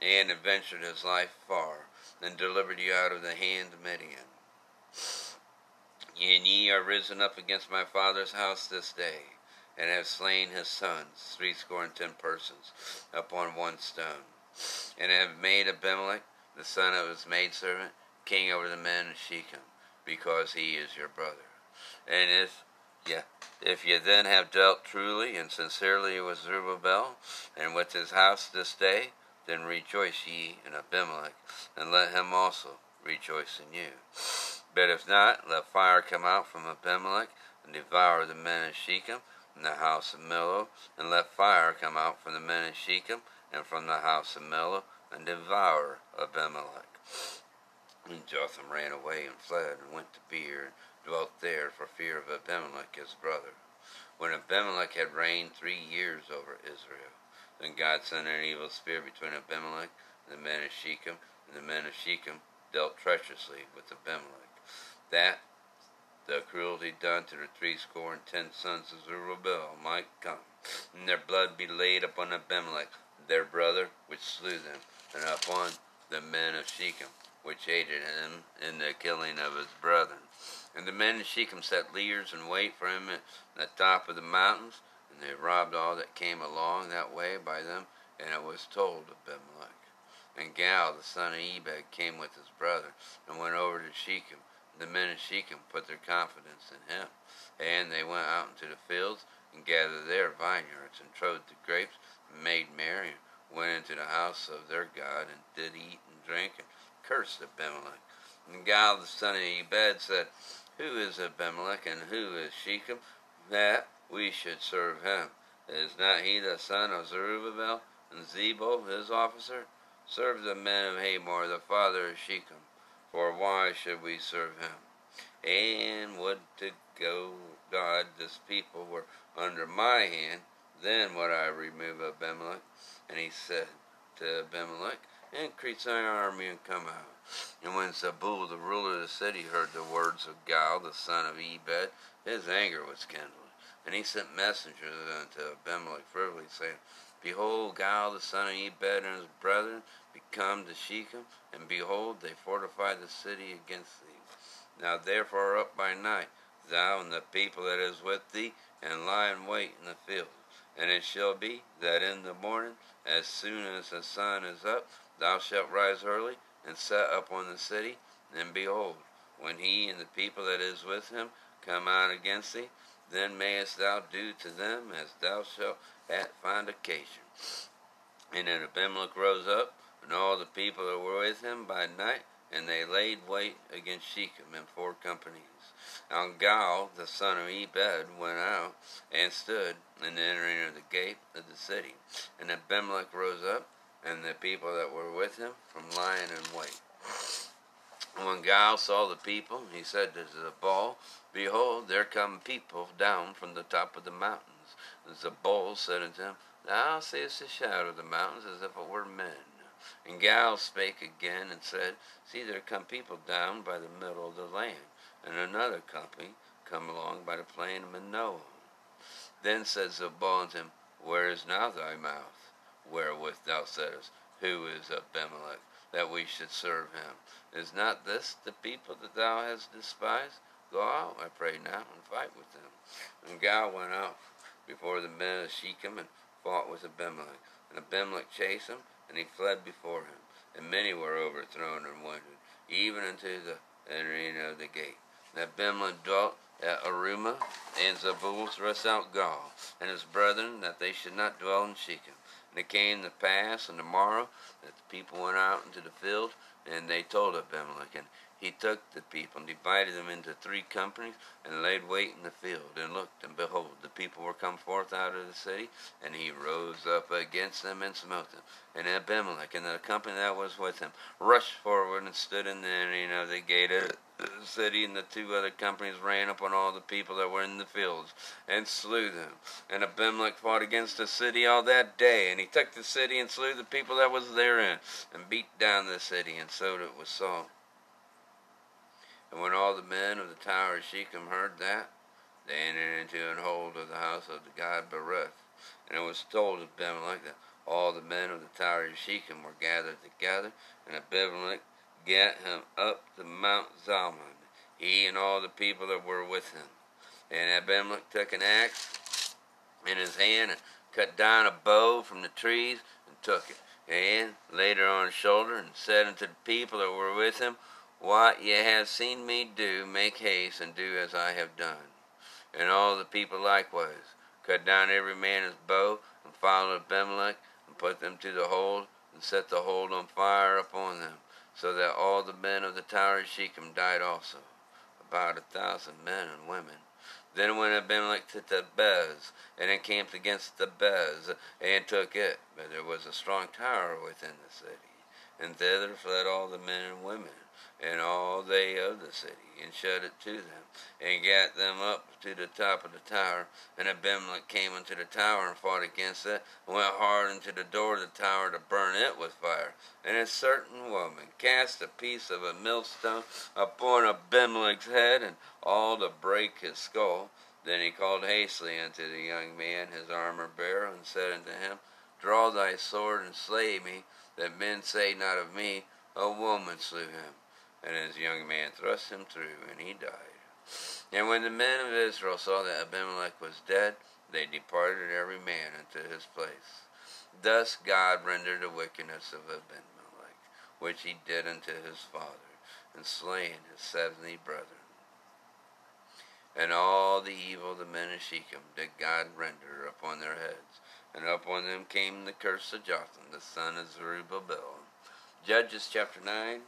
and adventured his life far, and delivered you out of the hand of Midian. And ye are risen up against my father's house this day, and have slain his sons, threescore and ten persons, upon one stone, and have made Abimelech, the son of his maidservant, king over the men of Shechem, because he is your brother. And if yeah, if ye then have dealt truly and sincerely with Jerubbaal and with his house this day, then rejoice ye in Abimelech, and let him also rejoice in you. But if not, let fire come out from Abimelech and devour the men of Shechem and the house of Millo, and let fire come out from the men of Shechem and from the house of Millo, and devour Abimelech. And Jotham ran away and fled and went to Beer and dwelt there for fear of Abimelech his brother. When Abimelech had reigned three years over Israel, then God sent an evil spirit between Abimelech and the men of Shechem, and the men of Shechem dealt treacherously with Abimelech. That the cruelty done to the threescore and ten sons of Jerubbaal might come, and their blood be laid upon Abimelech, their brother, which slew them, and upon the men of Shechem, which aided him in the killing of his brethren. And the men of Shechem set leaders in wait for him at the top of the mountains, and they robbed all that came along that way by them, and it was told of Abimelech. And Gaal, the son of Ebed, came with his brother, and went over to Shechem. The men of Shechem put their confidence in him. And they went out into the fields, and gathered their vineyards, and trode the grapes, made and went into the house of their God, and did eat and drink, and cursed Abimelech. And Gaal the son of Ebed said, Who is Abimelech, and who is Shechem, that we should serve him? Is not he the son of Jerubbaal, and Zebul his officer? Serve the men of Hamor, the father of Shechem, for why should we serve him? And would to go God this people were under my hand, then would I remove Abimelech. And he said to Abimelech, increase thy army and come out. And when Zebul, the ruler of the city, heard the words of Gaal, the son of Ebed, his anger was kindled. And he sent messengers unto Abimelech privily, saying, Behold, Gaal, the son of Ebed, and his brethren, become to Shechem, and behold, they fortify the city against thee. Now therefore up by night, thou and the people that is with thee, and lie in wait in the field. And it shall be that in the morning, as soon as the sun is up, Thou shalt rise early, and set up on the city, and behold, when he and the people that is with him come out against thee, then mayest thou do to them as thou shalt find occasion. And then Abimelech rose up, and all the people that were with him by night, and they laid wait against Shechem in four companies. And Gaal, the son of Ebed, went out and stood in the entering of the gate of the city. And Abimelech rose up and the people that were with him from lying in wait. And when Gaal saw the people, he said to Zebul, Behold, there come people down from the top of the mountains. And Zebul said unto him, Thou seest the shadow of the mountains as if it were men. And Gaal spake again and said, See, there come people down by the middle of the land, and another company come along by the plain of Manoah. Then said Zebul unto him, Where is now thy mouth? wherewith thou saidst, Who is Abimelech, that we should serve him? Is not this the people that thou hast despised? Go out, I pray now, and fight with them. And Gaal went out before the men of Shechem and fought with Abimelech. And Abimelech chased him, and he fled before him. And many were overthrown and wounded, even unto the entering of the gate. And Abimelech dwelt at Aruma, and Zebul thrust out Gaal and his brethren, that they should not dwell in Shechem. And it came to pass on the morrow that the people went out into the field, And they told Abimelech, and he took the people and divided them into three companies and laid wait in the field and looked and behold the people were come forth out of the city and he rose up against them and smote them. And Abimelech and the company that was with him rushed forward and stood in the you of the gate of the city and the two other companies ran upon all the people that were in the fields and slew them. And Abimelech fought against the city all that day and he took the city and slew the people that was therein and beat down the city and sowed it with salt and when all the men of the tower of Shechem heard that, they entered into an hold of the house of the god Berith. And it was told Abimelech that all the men of the tower of Shechem were gathered together, and Abimelech gat him up to Mount Zalmon, he and all the people that were with him. And Abimelech took an axe in his hand and cut down a bow from the trees and took it, and laid it on his shoulder, and said unto the people that were with him, what ye have seen me do, make haste and do as I have done. And all the people likewise cut down every man his bow, and followed Abimelech, and put them to the hold, and set the hold on fire upon them, so that all the men of the tower of Shechem died also, about a thousand men and women. Then went Abimelech to Thebez, and encamped against Thebez, and took it. But there was a strong tower within the city, and thither fled all the men and women and all they of the city, and shut it to them, and gat them up to the top of the tower. And Abimelech came unto the tower and fought against it, and went hard into the door of the tower to burn it with fire. And a certain woman cast a piece of a millstone upon Abimelech's head, and all to break his skull. Then he called hastily unto the young man, his armor bearer, and said unto him, Draw thy sword and slay me, that men say not of me, A woman slew him. And his young man thrust him through, and he died. And when the men of Israel saw that Abimelech was dead, they departed every man into his place. Thus God rendered the wickedness of Abimelech, which he did unto his father, and slain his seventy brethren. And all the evil the men of Shechem did God render upon their heads, and upon them came the curse of Jotham, the son of Jerubbaal. Judges chapter 9.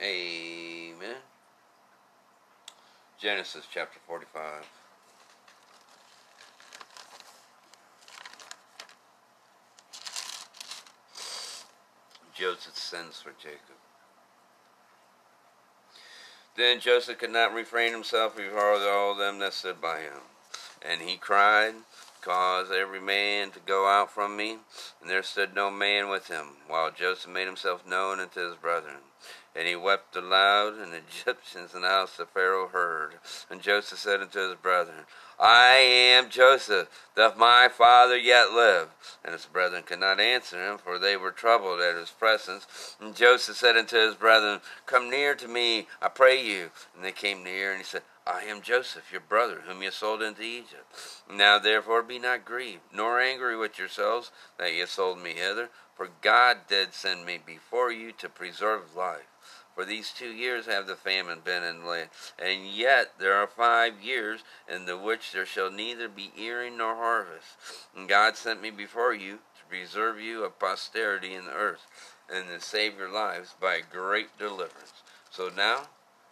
Amen. Genesis chapter 45. Joseph sends for Jacob. Then Joseph could not refrain himself before all them that stood by him. And he cried, Cause every man to go out from me. And there stood no man with him, while Joseph made himself known unto his brethren. And he wept aloud, and the Egyptians and the house of Pharaoh heard. And Joseph said unto his brethren, I am Joseph, doth my father yet live? And his brethren could not answer him, for they were troubled at his presence. And Joseph said unto his brethren, Come near to me, I pray you. And they came near, and he said, I am Joseph, your brother, whom ye sold into Egypt. Now therefore be not grieved, nor angry with yourselves that ye sold me hither, for God did send me before you to preserve life. For these two years have the famine been in the land, and yet there are five years in the which there shall neither be earing nor harvest. And God sent me before you to preserve you a posterity in the earth, and to save your lives by great deliverance. So now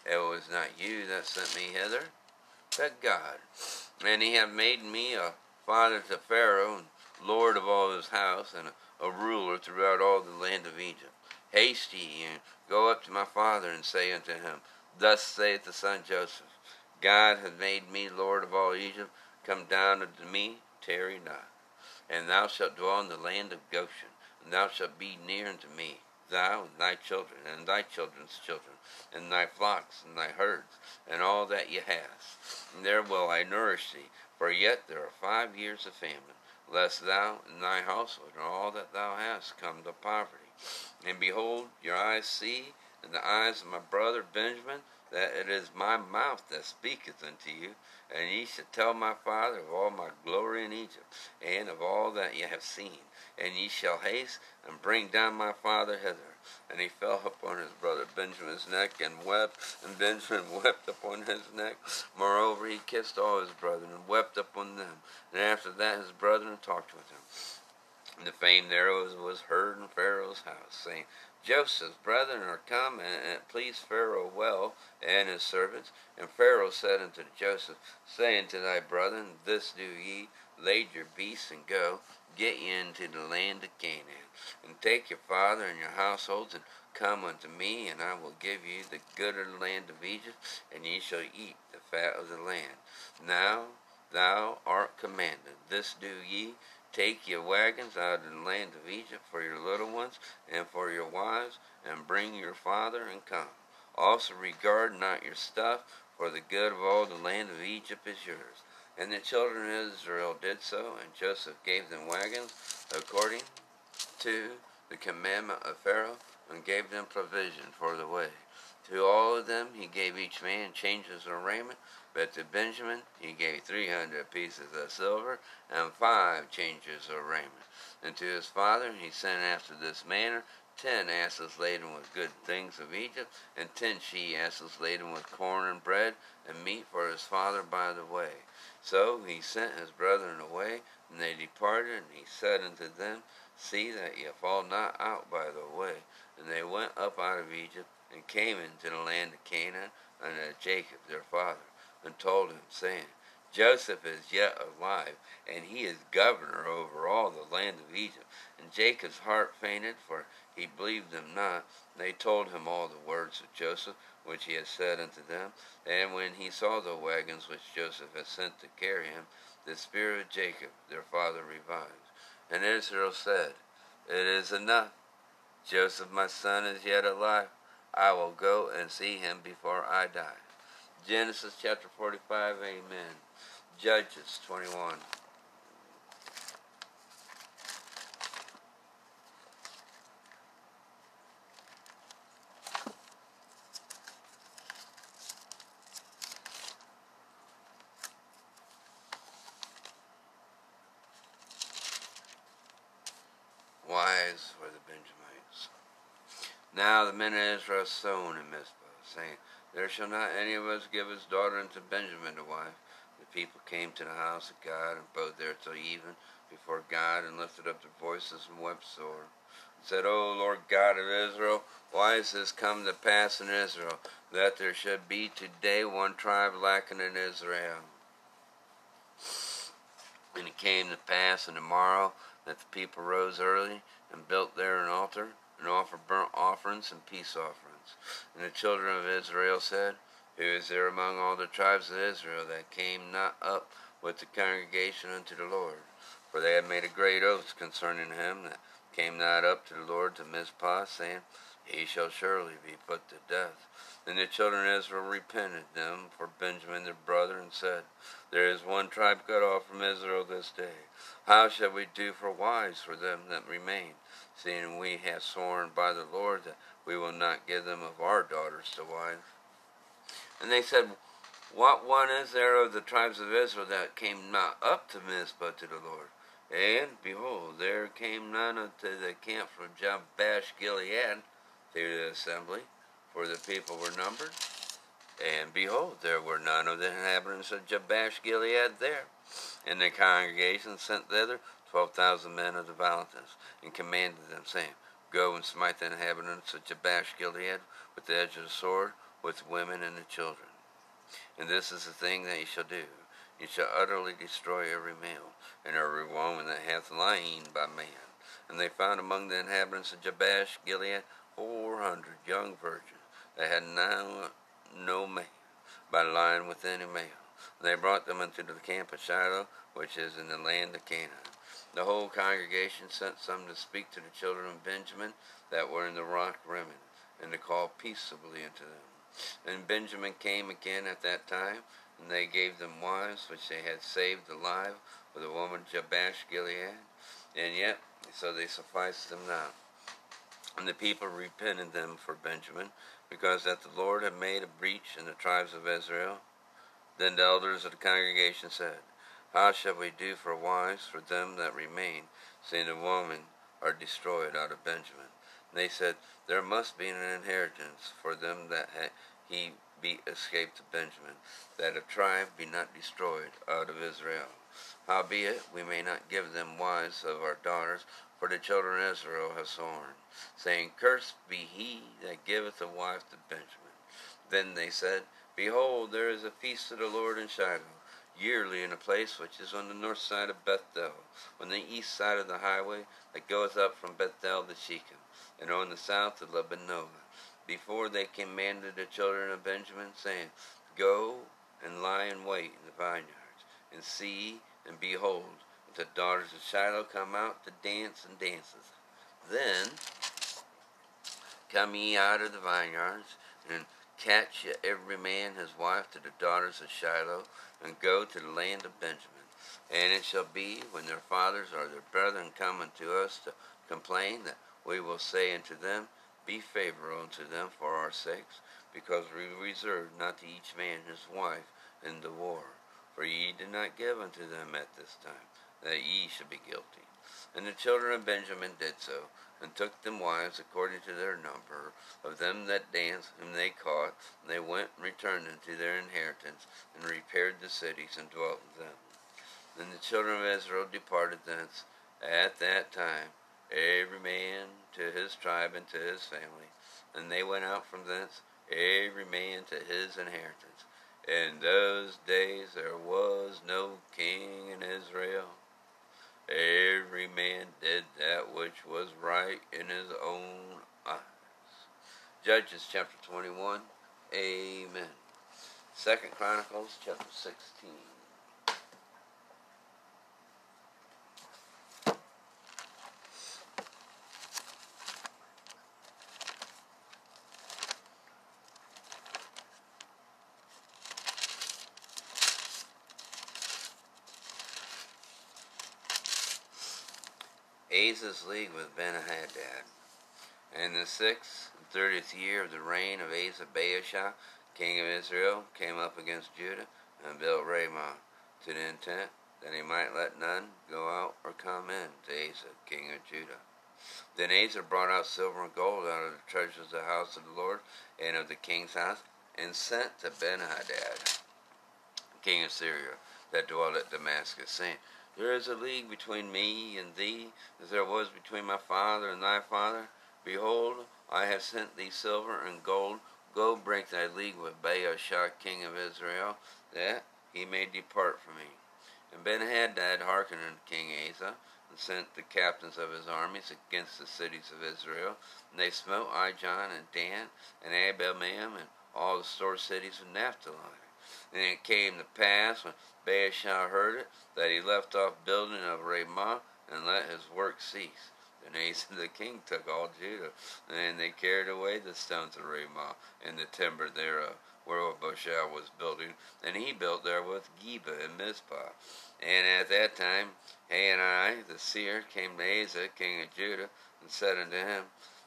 it was not you that sent me hither, but God. And he hath made me a father to Pharaoh, and lord of all his house, and a, a ruler throughout all the land of Egypt. Haste ye, and go up to my father, and say unto him, Thus saith the son Joseph, God hath made me Lord of all Egypt. Come down unto me, tarry not. And thou shalt dwell in the land of Goshen, and thou shalt be near unto me, thou and thy children, and thy children's children, and thy flocks, and thy herds, and all that ye hast. And there will I nourish thee, for yet there are five years of famine, lest thou and thy household and all that thou hast come to poverty. And behold, your eyes see, and the eyes of my brother Benjamin, that it is my mouth that speaketh unto you. And ye shall tell my father of all my glory in Egypt, and of all that ye have seen. And ye shall haste and bring down my father hither. And he fell upon his brother Benjamin's neck and wept, and Benjamin wept upon his neck. Moreover, he kissed all his brethren and wept upon them. And after that, his brethren talked with him. And the fame thereof was heard in Pharaoh's house, saying, Joseph's brethren are come and, and please Pharaoh well and his servants. And Pharaoh said unto Joseph, Say unto thy brethren, This do ye, lade your beasts and go, get ye into the land of Canaan, and take your father and your households, and come unto me, and I will give you the good of the land of Egypt, and ye shall eat the fat of the land. Now thou art commanded, this do ye, Take your wagons out of the land of Egypt for your little ones and for your wives, and bring your father and come. Also regard not your stuff, for the good of all the land of Egypt is yours. And the children of Israel did so, and Joseph gave them wagons according to the commandment of Pharaoh, and gave them provision for the way. To all of them he gave each man changes of raiment, but to Benjamin he gave three hundred pieces of silver and five changes of raiment. And to his father he sent after this manner ten asses laden with good things of Egypt, and ten she asses laden with corn and bread and meat for his father by the way. So he sent his brethren away, and they departed, and he said unto them, See that ye fall not out by the way. And they went up out of Egypt, and came into the land of Canaan unto Jacob their father and told him, saying, Joseph is yet alive, and he is governor over all the land of Egypt. And Jacob's heart fainted, for he believed them not. They told him all the words of Joseph, which he had said unto them. And when he saw the wagons which Joseph had sent to carry him, the spirit of Jacob their father revived. And Israel said, It is enough. Joseph my son is yet alive. I will go and see him before I die. Genesis chapter 45, amen. Judges 21. Wise were the Benjamites. Now the men of Israel sown in Mizpah, saying, there shall not any of us give his daughter unto Benjamin to wife. The people came to the house of God, and abode there till even before God, and lifted up their voices and wept sore. And said, O Lord God of Israel, why is this come to pass in Israel, that there should be today one tribe lacking in Israel? And it came to pass in the morrow that the people rose early, and built there an altar, and offered burnt offerings and peace offerings. And the children of Israel said, Who is there among all the tribes of Israel that came not up with the congregation unto the Lord? For they had made a great oath concerning him that came not up to the Lord to Mizpah, saying, He shall surely be put to death. Then the children of Israel repented them for Benjamin their brother, and said, There is one tribe cut off from Israel this day. How shall we do for wives for them that remain, seeing we have sworn by the Lord that we will not give them of our daughters to wives. And they said, What one is there of the tribes of Israel that came not up to Mizpah to the Lord? And behold, there came none unto the camp from Jabesh Gilead to the assembly, for the people were numbered. And behold, there were none of the inhabitants of Jabesh Gilead there. And the congregation sent thither twelve thousand men of the Valentians, and commanded them, saying, Go and smite the inhabitants of Jabesh Gilead with the edge of the sword, with women and the children. And this is the thing that ye shall do. Ye shall utterly destroy every male, and every woman that hath lain by man. And they found among the inhabitants of Jabesh Gilead four hundred young virgins that had now no man, by lying with any male. They brought them into the camp of Shiloh, which is in the land of Canaan. The whole congregation sent some to speak to the children of Benjamin that were in the rock Rimmon, and to call peaceably unto them. And Benjamin came again at that time, and they gave them wives which they had saved alive with a woman Jabesh Gilead, and yet so they sufficed them not. And the people repented them for Benjamin, because that the Lord had made a breach in the tribes of Israel. Then the elders of the congregation said, how shall we do for wives for them that remain, seeing the women are destroyed out of Benjamin? And they said, There must be an inheritance for them that he be escaped to Benjamin, that a tribe be not destroyed out of Israel. Howbeit, we may not give them wives of our daughters, For the children of Israel have sworn, saying, Cursed be he that giveth a wife to Benjamin. Then they said, Behold, there is a feast of the Lord in Shiloh, yearly in a place which is on the north side of Bethel, on the east side of the highway that goeth up from Bethel to Shechem, and on the south of Lebanon. Before they commanded the children of Benjamin, saying, Go and lie in wait in the vineyards, and see, and behold, the daughters of Shiloh come out to dance and dances. Then come ye out of the vineyards, and catch ye every man his wife to the daughters of Shiloh, and go to the land of Benjamin. And it shall be, when their fathers or their brethren come unto us to complain, that we will say unto them, Be favorable unto them for our sakes, because we reserve not to each man his wife in the war. For ye did not give unto them at this time that ye should be guilty. And the children of Benjamin did so, and took them wives according to their number, of them that danced, whom they caught, and they went and returned unto their inheritance, and repaired the cities, and dwelt in them. Then the children of Israel departed thence at that time, every man to his tribe and to his family, and they went out from thence, every man to his inheritance. In those days there was no king in Israel Every man did that which was right in his own eyes. Judges chapter 21. Amen. Second Chronicles chapter 16. Asa's league with Benhadad. In the sixth and thirtieth year of the reign of Asa, Baasha, king of Israel, came up against Judah and built Ramah to the intent that he might let none go out or come in to Asa, king of Judah. Then Asa brought out silver and gold out of the treasures of the house of the Lord and of the king's house, and sent to Benhadad, king of Syria, that dwelt at Damascus, saying, there is a league between me and thee, as there was between my father and thy father. Behold, I have sent thee silver and gold. Go break thy league with Baasha, king of Israel, that he may depart from me. And Benhadad hearkened unto King Asa, and sent the captains of his armies against the cities of Israel. And they smote Ijon and Dan and Abelmaim and all the store cities of Naphtali. And it came to pass, when Baasha heard it, that he left off building of Ramah, and let his work cease. Then Asa the king took all Judah, and they carried away the stones of Ramah, and the timber thereof, whereof Baasha was building, and he built there with Geba and Mizpah. And at that time Hanani the seer came to Asa, king of Judah, and said unto him,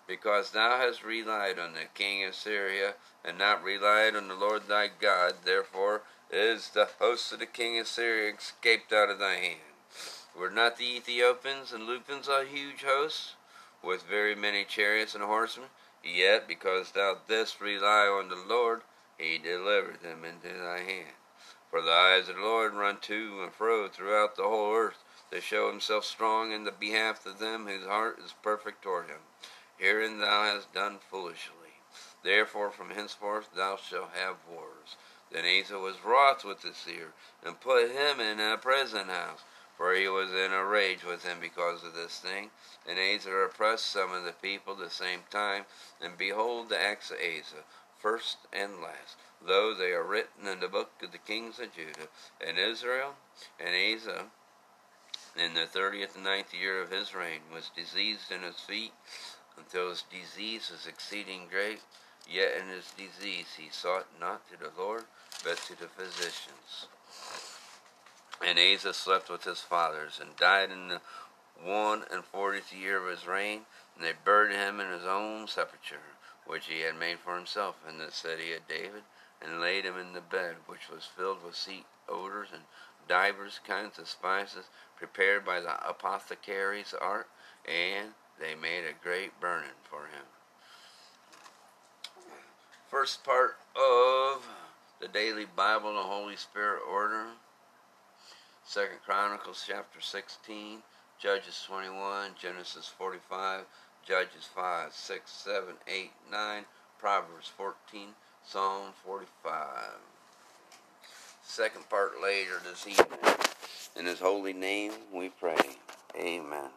because thou hast relied on the king of Syria, and not relied on the Lord thy God, therefore is the host of the king of Syria escaped out of thy hand. Were not the Ethiopians and Lupians a huge host, with very many chariots and horsemen? Yet, because thou didst rely on the Lord, he delivered them into thy hand. For the eyes of the Lord run to and fro throughout the whole earth, to show himself strong in the behalf of them whose heart is perfect toward him. Herein thou hast done foolishly. Therefore from henceforth thou shalt have wars. Then Asa was wroth with the seer, and put him in a prison house, for he was in a rage with him because of this thing. And Asa oppressed some of the people at the same time, and behold the acts of Asa, first and last, though they are written in the book of the kings of Judah and Israel. And Asa, in the thirtieth and ninth year of his reign, was diseased in his feet, until his disease was exceeding great. Yet in his disease he sought not to the Lord, but to the physicians. And Asa slept with his fathers, and died in the one and fortieth year of his reign, and they buried him in his own sepulchre, which he had made for himself in the city of David, and laid him in the bed, which was filled with sweet odors and divers kinds of spices, prepared by the apothecary's art, and they made a great burning for him. First part of the daily Bible, the Holy Spirit order. Second Chronicles chapter 16, Judges 21, Genesis 45, Judges 5, 6, 7, 8, 9, Proverbs 14, Psalm 45. Second part later this evening. In His holy name we pray. Amen.